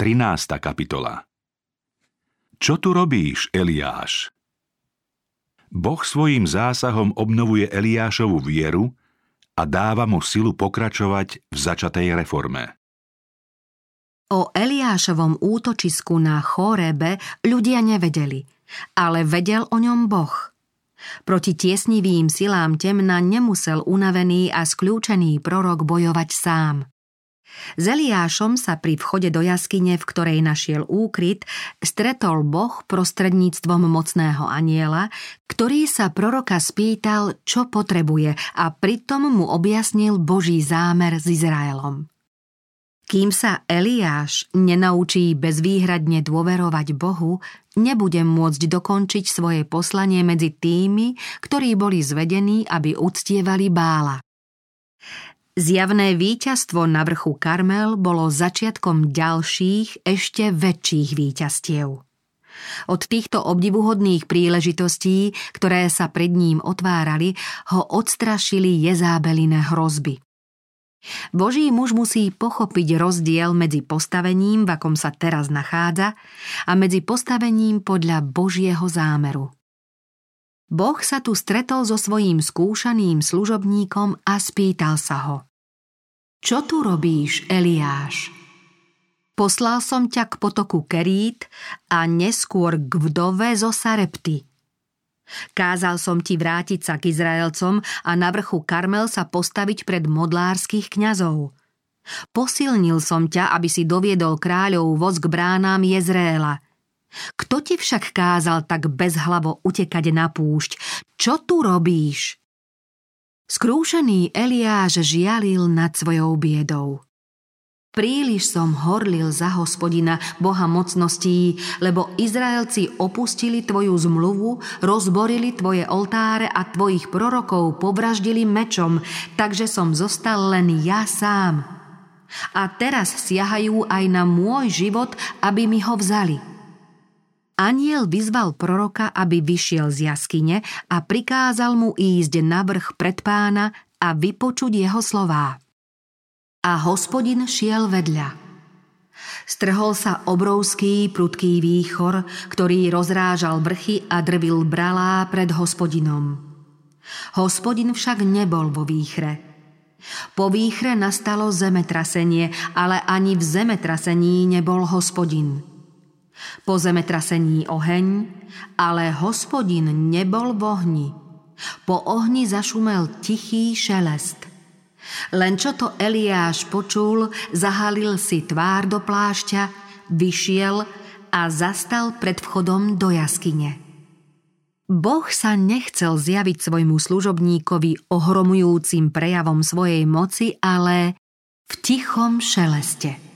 13. kapitola Čo tu robíš, Eliáš? Boh svojím zásahom obnovuje Eliášovu vieru a dáva mu silu pokračovať v začatej reforme. O Eliášovom útočisku na Chorebe ľudia nevedeli, ale vedel o ňom Boh. Proti tiesnivým silám temna nemusel unavený a skľúčený prorok bojovať sám. S Eliášom sa pri vchode do jaskyne, v ktorej našiel úkryt, stretol Boh prostredníctvom mocného aniela, ktorý sa proroka spýtal, čo potrebuje a pritom mu objasnil Boží zámer s Izraelom. Kým sa Eliáš nenaučí bezvýhradne dôverovať Bohu, nebude môcť dokončiť svoje poslanie medzi tými, ktorí boli zvedení, aby uctievali Bála. Zjavné víťazstvo na vrchu Karmel bolo začiatkom ďalších, ešte väčších víťazstiev. Od týchto obdivuhodných príležitostí, ktoré sa pred ním otvárali, ho odstrašili jezábeliné hrozby. Boží muž musí pochopiť rozdiel medzi postavením, v akom sa teraz nachádza, a medzi postavením podľa Božieho zámeru. Boh sa tu stretol so svojím skúšaným služobníkom a spýtal sa ho. Čo tu robíš, Eliáš? Poslal som ťa k potoku Kerít a neskôr k vdove zo Sarepty. Kázal som ti vrátiť sa k Izraelcom a na vrchu Karmel sa postaviť pred modlárskych kňazov. Posilnil som ťa, aby si doviedol kráľov voz k bránám Jezréla – kto ti však kázal tak bezhlavo utekať na púšť? Čo tu robíš? Skrúšený Eliáš žialil nad svojou biedou. Príliš som horlil za hospodina, Boha mocností, lebo Izraelci opustili tvoju zmluvu, rozborili tvoje oltáre a tvojich prorokov povraždili mečom, takže som zostal len ja sám. A teraz siahajú aj na môj život, aby mi ho vzali – Aniel vyzval proroka, aby vyšiel z jaskyne a prikázal mu ísť na vrch pred pána a vypočuť jeho slová. A hospodin šiel vedľa. Strhol sa obrovský prudký výchor, ktorý rozrážal vrchy a drvil bralá pred hospodinom. Hospodin však nebol vo výchre. Po výchre nastalo zemetrasenie, ale ani v zemetrasení nebol hospodin. Po zemetrasení oheň, ale hospodin nebol v ohni. Po ohni zašumel tichý šelest. Len čo to Eliáš počul, zahalil si tvár do plášťa, vyšiel a zastal pred vchodom do jaskyne. Boh sa nechcel zjaviť svojmu služobníkovi ohromujúcim prejavom svojej moci, ale v tichom šeleste.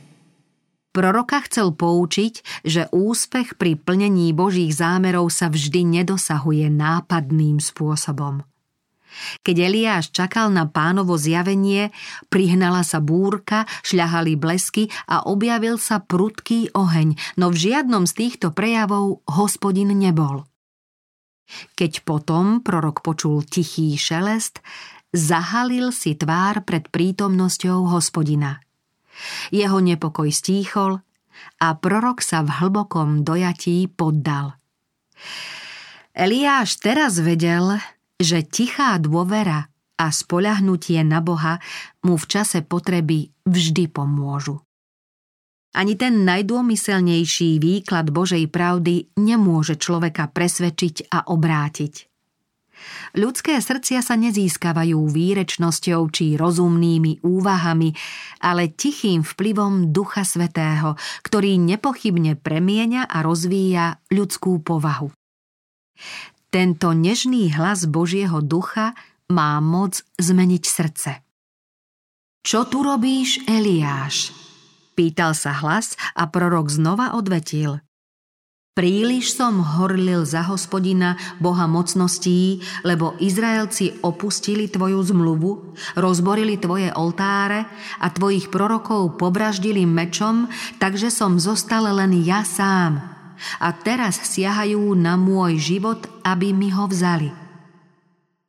Proroka chcel poučiť, že úspech pri plnení Božích zámerov sa vždy nedosahuje nápadným spôsobom. Keď Eliáš čakal na pánovo zjavenie, prihnala sa búrka, šľahali blesky a objavil sa prudký oheň, no v žiadnom z týchto prejavov hospodin nebol. Keď potom prorok počul tichý šelest, zahalil si tvár pred prítomnosťou hospodina. Jeho nepokoj stíchol a prorok sa v hlbokom dojatí poddal. Eliáš teraz vedel, že tichá dôvera a spoľahnutie na Boha mu v čase potreby vždy pomôžu. Ani ten najdômyselnejší výklad Božej pravdy nemôže človeka presvedčiť a obrátiť. Ľudské srdcia sa nezískavajú výrečnosťou či rozumnými úvahami, ale tichým vplyvom Ducha Svetého, ktorý nepochybne premieňa a rozvíja ľudskú povahu. Tento nežný hlas Božieho ducha má moc zmeniť srdce. Čo tu robíš, Eliáš? Pýtal sa hlas a prorok znova odvetil. Príliš som horlil za hospodina, Boha mocností, lebo Izraelci opustili tvoju zmluvu, rozborili tvoje oltáre a tvojich prorokov pobraždili mečom, takže som zostal len ja sám. A teraz siahajú na môj život, aby mi ho vzali.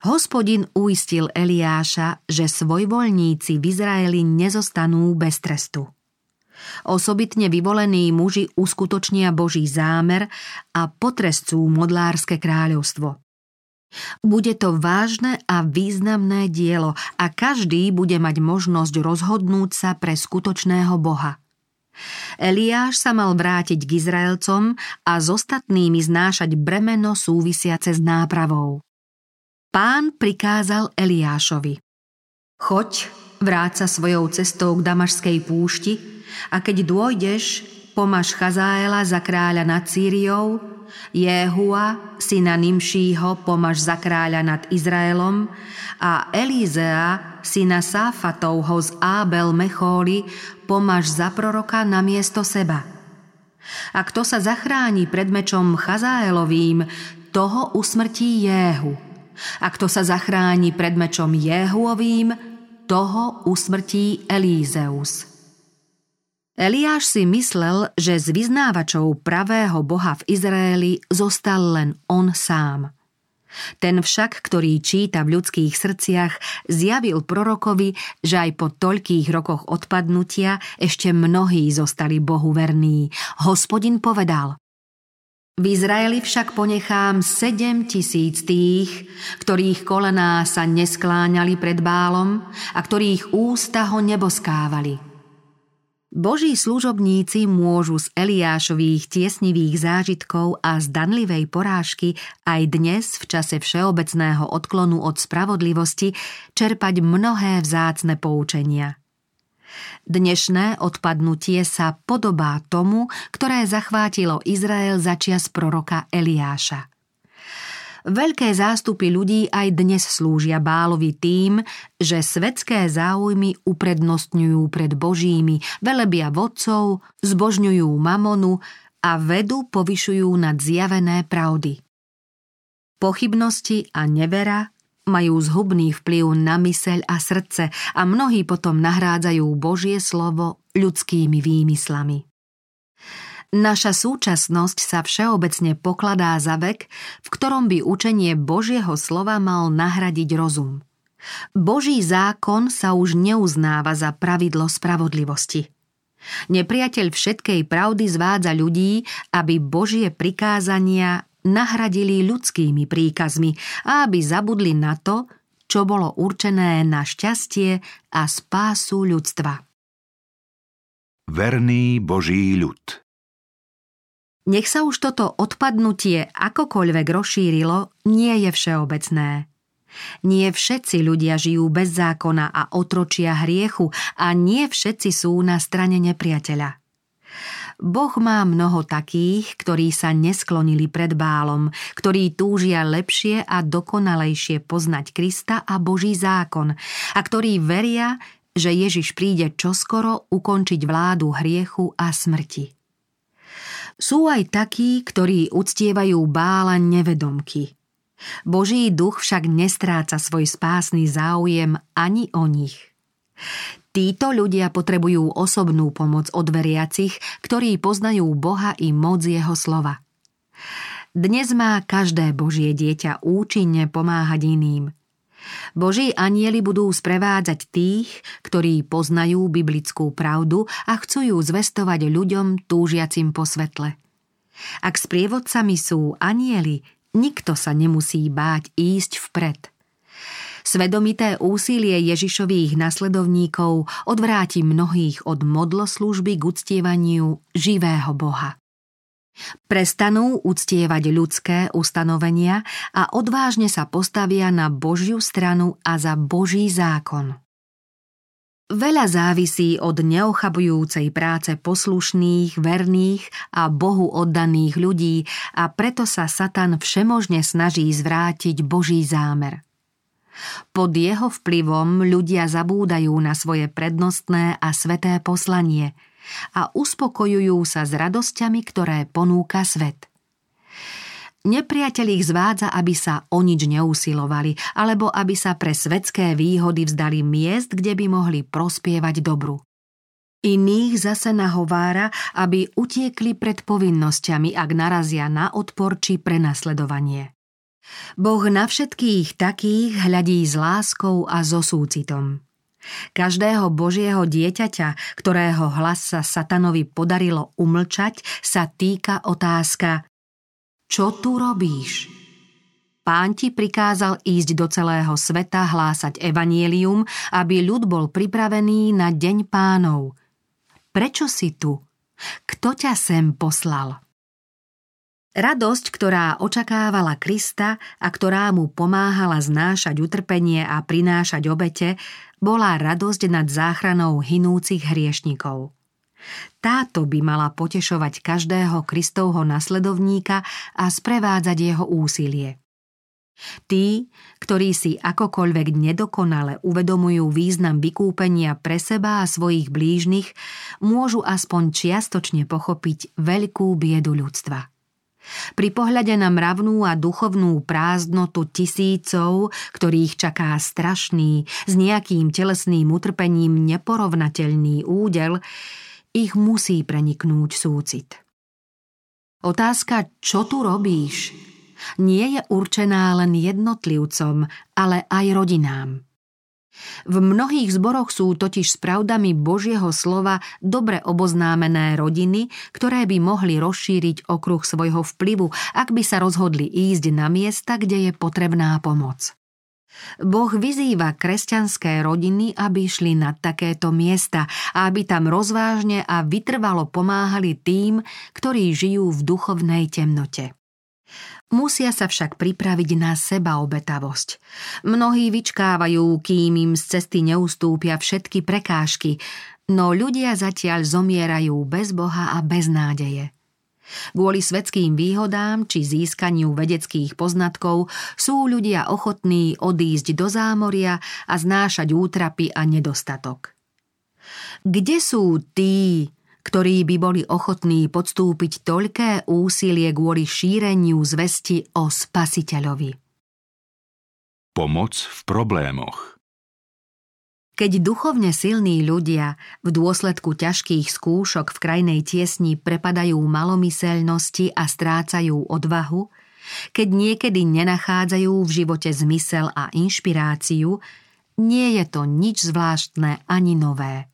Hospodin uistil Eliáša, že svojvoľníci v Izraeli nezostanú bez trestu. Osobitne vyvolení muži uskutočnia Boží zámer a potrescú modlárske kráľovstvo. Bude to vážne a významné dielo a každý bude mať možnosť rozhodnúť sa pre skutočného Boha. Eliáš sa mal vrátiť k Izraelcom a s ostatnými znášať bremeno súvisiace s nápravou. Pán prikázal Eliášovi. Choď, vráť sa svojou cestou k Damašskej púšti a keď dôjdeš, pomaž Chazaela za kráľa nad Sýriou, Jehua, syna Nimšího, pomaž za kráľa nad Izraelom a Elízea, syna Sáfatovho z Ábel Mechóly, pomaž za proroka na miesto seba. A kto sa zachráni pred mečom Chazaelovým, toho usmrtí Jéhu. A kto sa zachráni pred mečom Jéhuovým, toho usmrtí Elízeus. Eliáš si myslel, že z vyznávačov pravého Boha v Izraeli zostal len on sám. Ten však, ktorý číta v ľudských srdciach, zjavil prorokovi, že aj po toľkých rokoch odpadnutia ešte mnohí zostali Bohu verní. Hospodin povedal v Izraeli však ponechám sedem tisíc tých, ktorých kolená sa neskláňali pred bálom a ktorých ústa ho neboskávali. Boží služobníci môžu z Eliášových tiesnivých zážitkov a zdanlivej porážky aj dnes v čase všeobecného odklonu od spravodlivosti čerpať mnohé vzácne poučenia. Dnešné odpadnutie sa podobá tomu, ktoré zachvátilo Izrael začias proroka Eliáša. Veľké zástupy ľudí aj dnes slúžia Bálovi tým, že svetské záujmy uprednostňujú pred Božími, velebia vodcov, zbožňujú mamonu a vedu povyšujú nad zjavené pravdy. Pochybnosti a nevera majú zhubný vplyv na myseľ a srdce a mnohí potom nahrádzajú Božie slovo ľudskými výmyslami. Naša súčasnosť sa všeobecne pokladá za vek, v ktorom by učenie Božieho slova mal nahradiť rozum. Boží zákon sa už neuznáva za pravidlo spravodlivosti. Nepriateľ všetkej pravdy zvádza ľudí, aby Božie prikázania nahradili ľudskými príkazmi a aby zabudli na to, čo bolo určené na šťastie a spásu ľudstva. Verný Boží ľud nech sa už toto odpadnutie akokoľvek rozšírilo, nie je všeobecné. Nie všetci ľudia žijú bez zákona a otročia hriechu a nie všetci sú na strane nepriateľa. Boh má mnoho takých, ktorí sa nesklonili pred bálom, ktorí túžia lepšie a dokonalejšie poznať Krista a Boží zákon a ktorí veria, že Ježiš príde čoskoro ukončiť vládu hriechu a smrti. Sú aj takí, ktorí uctievajú bála nevedomky. Boží duch však nestráca svoj spásny záujem ani o nich. Títo ľudia potrebujú osobnú pomoc od veriacich, ktorí poznajú Boha i moc Jeho slova. Dnes má každé Božie dieťa účinne pomáhať iným – Boží anieli budú sprevádzať tých, ktorí poznajú biblickú pravdu a chcú ju zvestovať ľuďom túžiacim po svetle. Ak sprievodcami sú anieli, nikto sa nemusí báť ísť vpred. Svedomité úsilie Ježišových nasledovníkov odvráti mnohých od modloslúžby k uctievaniu živého Boha. Prestanú uctievať ľudské ustanovenia a odvážne sa postavia na Božiu stranu a za Boží zákon. Veľa závisí od neochabujúcej práce poslušných, verných a Bohu oddaných ľudí a preto sa Satan všemožne snaží zvrátiť Boží zámer. Pod jeho vplyvom ľudia zabúdajú na svoje prednostné a sveté poslanie – a uspokojujú sa s radosťami, ktoré ponúka svet. Nepriateľ ich zvádza, aby sa o nič neusilovali, alebo aby sa pre svetské výhody vzdali miest, kde by mohli prospievať dobru. Iných zase nahovára, aby utiekli pred povinnosťami, ak narazia na odpor či prenasledovanie. Boh na všetkých takých hľadí s láskou a so súcitom. Každého božieho dieťaťa, ktorého hlas sa satanovi podarilo umlčať, sa týka otázka Čo tu robíš? Pán ti prikázal ísť do celého sveta hlásať evanielium, aby ľud bol pripravený na deň pánov. Prečo si tu? Kto ťa sem poslal? Radosť, ktorá očakávala Krista a ktorá mu pomáhala znášať utrpenie a prinášať obete, bola radosť nad záchranou hinúcich hriešnikov. Táto by mala potešovať každého Kristovho nasledovníka a sprevádzať jeho úsilie. Tí, ktorí si akokoľvek nedokonale uvedomujú význam vykúpenia pre seba a svojich blížnych, môžu aspoň čiastočne pochopiť veľkú biedu ľudstva. Pri pohľade na mravnú a duchovnú prázdnotu tisícov, ktorých čaká strašný, s nejakým telesným utrpením neporovnateľný údel, ich musí preniknúť súcit. Otázka, čo tu robíš, nie je určená len jednotlivcom, ale aj rodinám. V mnohých zboroch sú totiž s pravdami Božieho slova dobre oboznámené rodiny, ktoré by mohli rozšíriť okruh svojho vplyvu, ak by sa rozhodli ísť na miesta, kde je potrebná pomoc. Boh vyzýva kresťanské rodiny, aby išli na takéto miesta a aby tam rozvážne a vytrvalo pomáhali tým, ktorí žijú v duchovnej temnote. Musia sa však pripraviť na seba obetavosť. Mnohí vyčkávajú, kým im z cesty neustúpia všetky prekážky, no ľudia zatiaľ zomierajú bez Boha a bez nádeje. Kvôli svetským výhodám či získaniu vedeckých poznatkov sú ľudia ochotní odísť do zámoria a znášať útrapy a nedostatok. Kde sú tí, ktorí by boli ochotní podstúpiť toľké úsilie kvôli šíreniu zvesti o spasiteľovi. Pomoc v problémoch keď duchovne silní ľudia v dôsledku ťažkých skúšok v krajnej tiesni prepadajú malomyselnosti a strácajú odvahu, keď niekedy nenachádzajú v živote zmysel a inšpiráciu, nie je to nič zvláštne ani nové.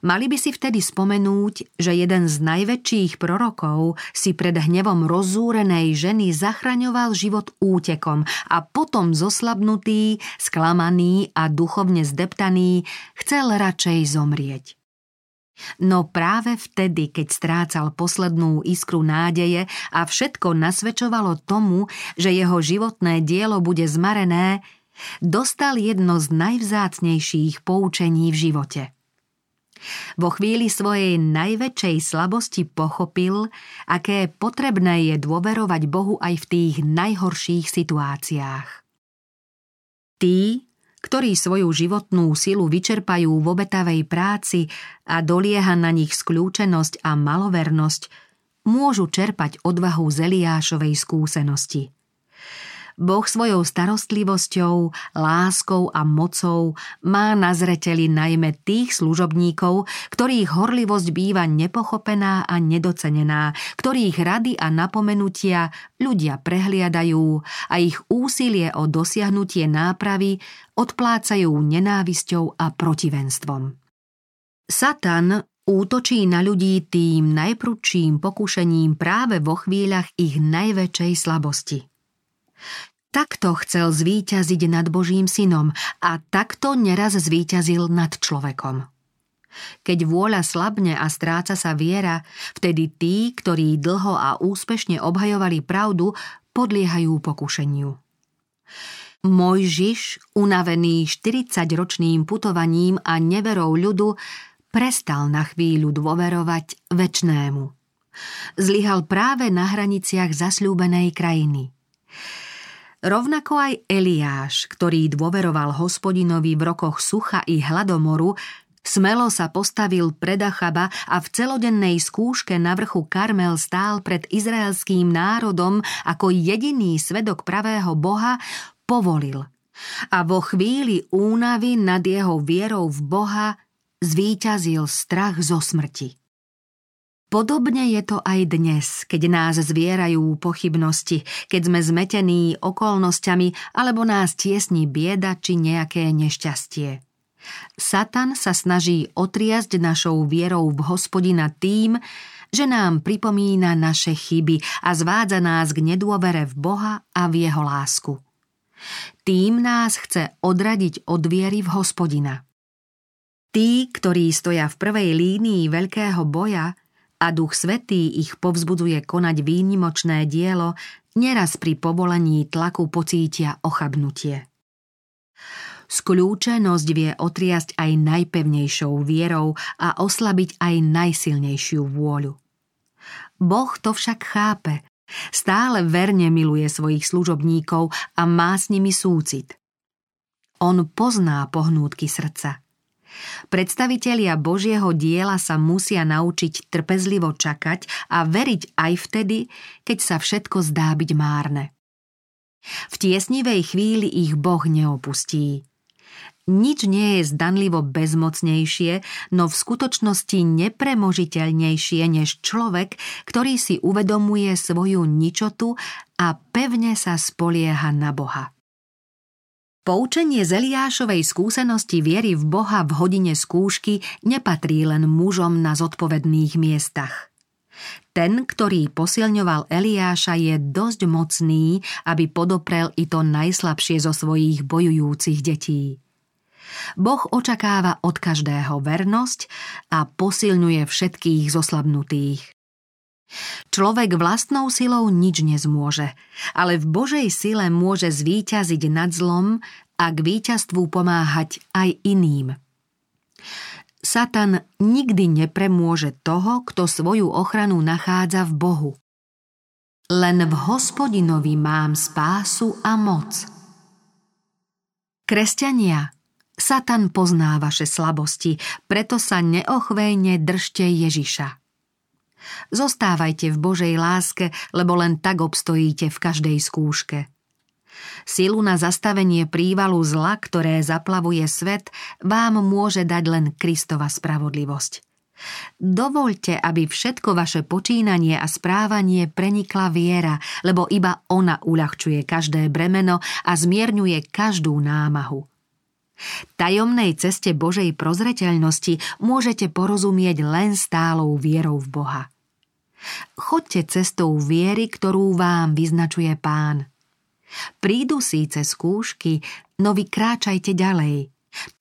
Mali by si vtedy spomenúť, že jeden z najväčších prorokov si pred hnevom rozúrenej ženy zachraňoval život útekom a potom zoslabnutý, sklamaný a duchovne zdeptaný chcel radšej zomrieť. No práve vtedy, keď strácal poslednú iskru nádeje a všetko nasvedčovalo tomu, že jeho životné dielo bude zmarené, dostal jedno z najvzácnejších poučení v živote – vo chvíli svojej najväčšej slabosti pochopil, aké potrebné je dôverovať Bohu aj v tých najhorších situáciách. Tí, ktorí svoju životnú silu vyčerpajú v obetavej práci a dolieha na nich skľúčenosť a malovernosť, môžu čerpať odvahu z Eliášovej skúsenosti – Boh svojou starostlivosťou, láskou a mocou má na zreteli najmä tých služobníkov, ktorých horlivosť býva nepochopená a nedocenená, ktorých rady a napomenutia ľudia prehliadajú a ich úsilie o dosiahnutie nápravy odplácajú nenávisťou a protivenstvom. Satan útočí na ľudí tým najprudším pokušením práve vo chvíľach ich najväčšej slabosti. Takto chcel zvíťaziť nad Božím synom a takto neraz zvíťazil nad človekom. Keď vôľa slabne a stráca sa viera, vtedy tí, ktorí dlho a úspešne obhajovali pravdu, podliehajú pokušeniu. Mojžiš, unavený 40-ročným putovaním a neverou ľudu, prestal na chvíľu dôverovať väčnému. Zlyhal práve na hraniciach zasľúbenej krajiny – Rovnako aj Eliáš, ktorý dôveroval hospodinovi v rokoch sucha i hladomoru, smelo sa postavil pred Achaba a v celodennej skúške na vrchu Karmel stál pred izraelským národom ako jediný svedok pravého Boha, povolil. A vo chvíli únavy nad jeho vierou v Boha zvíťazil strach zo smrti. Podobne je to aj dnes, keď nás zvierajú pochybnosti, keď sme zmetení okolnosťami alebo nás tiesni bieda či nejaké nešťastie. Satan sa snaží otriasť našou vierou v hospodina tým, že nám pripomína naše chyby a zvádza nás k nedôvere v Boha a v jeho lásku. Tým nás chce odradiť od viery v hospodina. Tí, ktorí stoja v prvej línii veľkého boja a Duch Svetý ich povzbudzuje konať výnimočné dielo, neraz pri povolení tlaku pocítia ochabnutie. Skľúčenosť vie otriasť aj najpevnejšou vierou a oslabiť aj najsilnejšiu vôľu. Boh to však chápe. Stále verne miluje svojich služobníkov a má s nimi súcit. On pozná pohnútky srdca. Predstavitelia Božieho diela sa musia naučiť trpezlivo čakať a veriť aj vtedy, keď sa všetko zdá byť márne. V tiesnivej chvíli ich Boh neopustí. Nič nie je zdanlivo bezmocnejšie, no v skutočnosti nepremožiteľnejšie než človek, ktorý si uvedomuje svoju ničotu a pevne sa spolieha na Boha. Poučenie z Eliášovej skúsenosti viery v Boha v hodine skúšky nepatrí len mužom na zodpovedných miestach. Ten, ktorý posilňoval Eliáša, je dosť mocný, aby podoprel i to najslabšie zo svojich bojujúcich detí. Boh očakáva od každého vernosť a posilňuje všetkých zoslabnutých. Človek vlastnou silou nič nezmôže, ale v Božej sile môže zvíťaziť nad zlom a k víťazstvu pomáhať aj iným. Satan nikdy nepremôže toho, kto svoju ochranu nachádza v Bohu. Len v hospodinovi mám spásu a moc. Kresťania, Satan pozná vaše slabosti, preto sa neochvejne držte Ježiša. Zostávajte v Božej láske, lebo len tak obstojíte v každej skúške. Silu na zastavenie prívalu zla, ktoré zaplavuje svet, vám môže dať len Kristova spravodlivosť. Dovoľte, aby všetko vaše počínanie a správanie prenikla viera, lebo iba ona uľahčuje každé bremeno a zmierňuje každú námahu. Tajomnej ceste Božej prozreteľnosti môžete porozumieť len stálou vierou v Boha. Chodte cestou viery, ktorú vám vyznačuje Pán. Prídu síce skúšky, no vy kráčajte ďalej.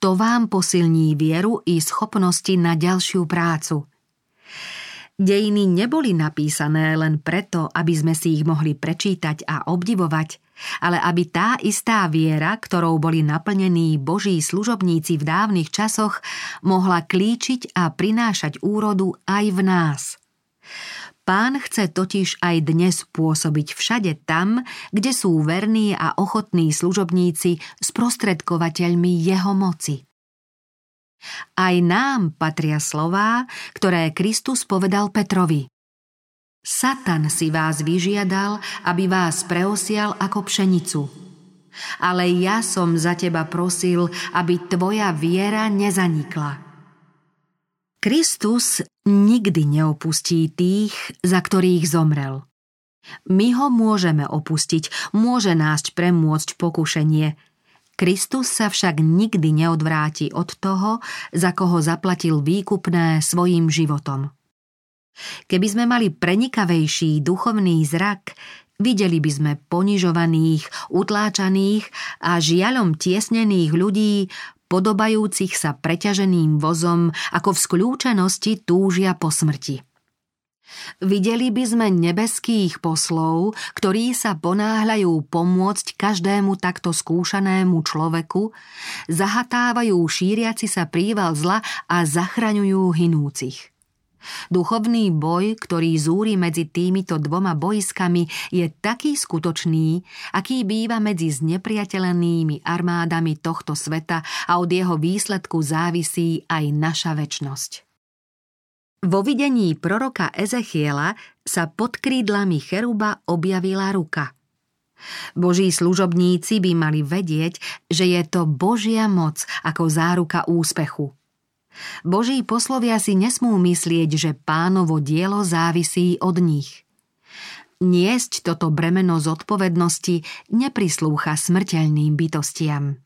To vám posilní vieru i schopnosti na ďalšiu prácu. Dejiny neboli napísané len preto, aby sme si ich mohli prečítať a obdivovať, ale aby tá istá viera, ktorou boli naplnení Boží služobníci v dávnych časoch, mohla klíčiť a prinášať úrodu aj v nás. Pán chce totiž aj dnes pôsobiť všade tam, kde sú verní a ochotní služobníci sprostredkovateľmi jeho moci. Aj nám patria slová, ktoré Kristus povedal Petrovi. Satan si vás vyžiadal, aby vás preosial ako pšenicu. Ale ja som za teba prosil, aby tvoja viera nezanikla. Kristus nikdy neopustí tých, za ktorých zomrel. My ho môžeme opustiť, môže nás premôcť pokušenie. Kristus sa však nikdy neodvráti od toho, za koho zaplatil výkupné svojim životom. Keby sme mali prenikavejší duchovný zrak, videli by sme ponižovaných, utláčaných a žiaľom tiesnených ľudí, podobajúcich sa preťaženým vozom, ako v skľúčenosti túžia po smrti. Videli by sme nebeských poslov, ktorí sa ponáhľajú pomôcť každému takto skúšanému človeku, zahatávajú šíriaci sa príval zla a zachraňujú hinúcich. Duchovný boj, ktorý zúri medzi týmito dvoma boiskami, je taký skutočný, aký býva medzi znepriateľenými armádami tohto sveta a od jeho výsledku závisí aj naša väčnosť. Vo videní proroka Ezechiela sa pod krídlami cheruba objavila ruka. Boží služobníci by mali vedieť, že je to Božia moc ako záruka úspechu – Boží poslovia si nesmú myslieť, že pánovo dielo závisí od nich. Niesť toto bremeno zodpovednosti neprislúcha smrteľným bytostiam.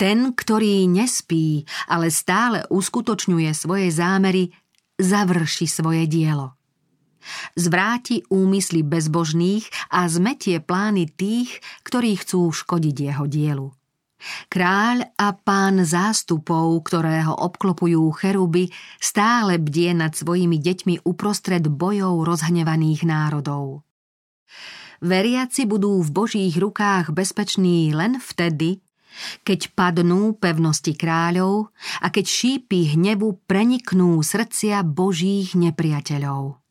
Ten, ktorý nespí, ale stále uskutočňuje svoje zámery, završi svoje dielo. Zvráti úmysly bezbožných a zmetie plány tých, ktorí chcú škodiť jeho dielu. Kráľ a pán zástupov, ktorého obklopujú cheruby, stále bdie nad svojimi deťmi uprostred bojov rozhnevaných národov. Veriaci budú v Božích rukách bezpeční len vtedy, keď padnú pevnosti kráľov a keď šípy hnevu preniknú srdcia Božích nepriateľov.